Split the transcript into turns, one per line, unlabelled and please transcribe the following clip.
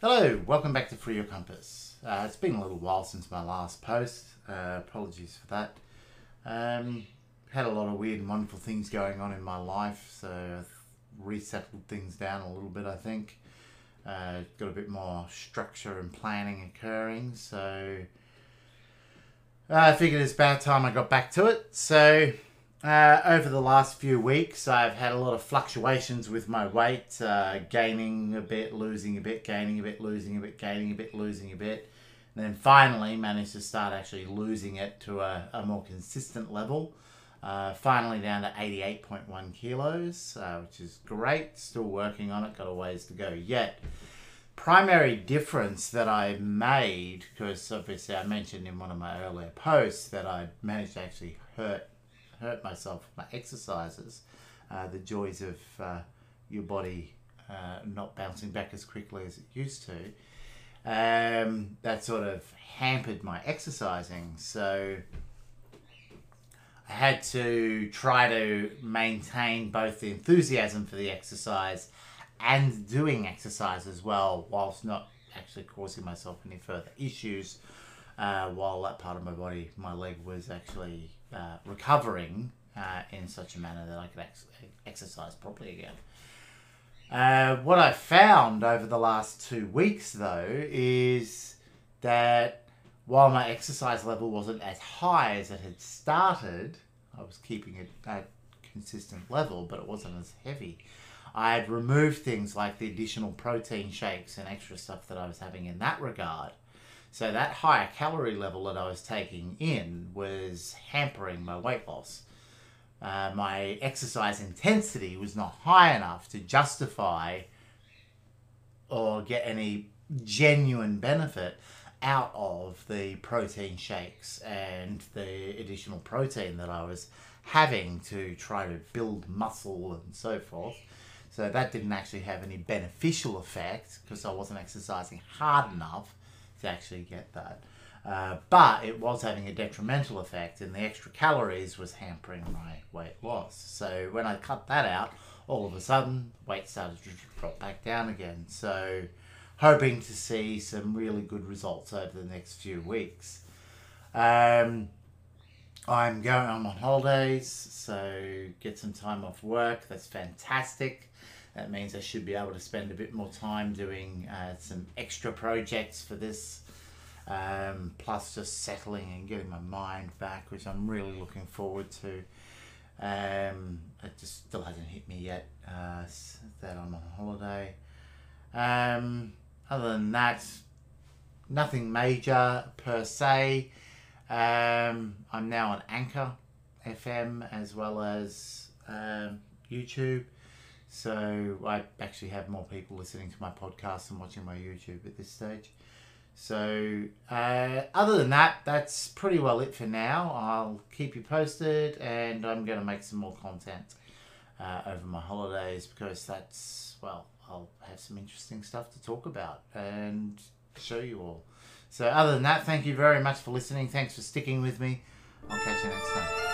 Hello, welcome back to Free Your Compass. Uh, it's been a little while since my last post. Uh, apologies for that. Um, had a lot of weird and wonderful things going on in my life, so I've resettled things down a little bit, I think. Uh, got a bit more structure and planning occurring, so uh, I figured it's about time I got back to it. So, uh, over the last few weeks, I've had a lot of fluctuations with my weight, uh, gaining a bit, losing a bit, gaining a bit, losing a bit, gaining a bit, losing a bit. And then finally managed to start actually losing it to a, a more consistent level. Uh, finally down to 88.1 kilos, uh, which is great. Still working on it, got a ways to go yet. Primary difference that I made, because obviously I mentioned in one of my earlier posts that I managed to actually hurt hurt myself with my exercises, uh, the joys of uh, your body uh, not bouncing back as quickly as it used to, um, that sort of hampered my exercising. So I had to try to maintain both the enthusiasm for the exercise and doing exercise as well, whilst not actually causing myself any further issues. Uh, while that part of my body, my leg, was actually uh, recovering uh, in such a manner that I could ex- exercise properly again. Uh, what I found over the last two weeks, though, is that while my exercise level wasn't as high as it had started, I was keeping it at consistent level, but it wasn't as heavy. I had removed things like the additional protein shakes and extra stuff that I was having in that regard. So that higher calorie level that I was taking in was hampering my weight loss. Uh, my exercise intensity was not high enough to justify or get any genuine benefit out of the protein shakes and the additional protein that I was having to try to build muscle and so forth. So that didn't actually have any beneficial effect because I wasn't exercising hard enough to actually get that. Uh, but it was having a detrimental effect, and the extra calories was hampering my weight loss. So when I cut that out, all of a sudden, weight started to drop back down again. So, hoping to see some really good results over the next few weeks. Um, I'm going. I'm on holidays, so get some time off work. That's fantastic. That means I should be able to spend a bit more time doing uh, some extra projects for this, um, plus just settling and getting my mind back, which I'm really looking forward to. Um, it just still hasn't hit me yet uh, that I'm on holiday. Um, other than that, nothing major per se. Um, I'm now on Anchor FM as well as um, YouTube. So I actually have more people listening to my podcast and watching my YouTube at this stage. So uh, other than that, that's pretty well it for now. I'll keep you posted, and I'm going to make some more content uh, over my holidays because that's well, I'll have some interesting stuff to talk about and show you all. So other than that, thank you very much for listening. Thanks for sticking with me. I'll catch you next time.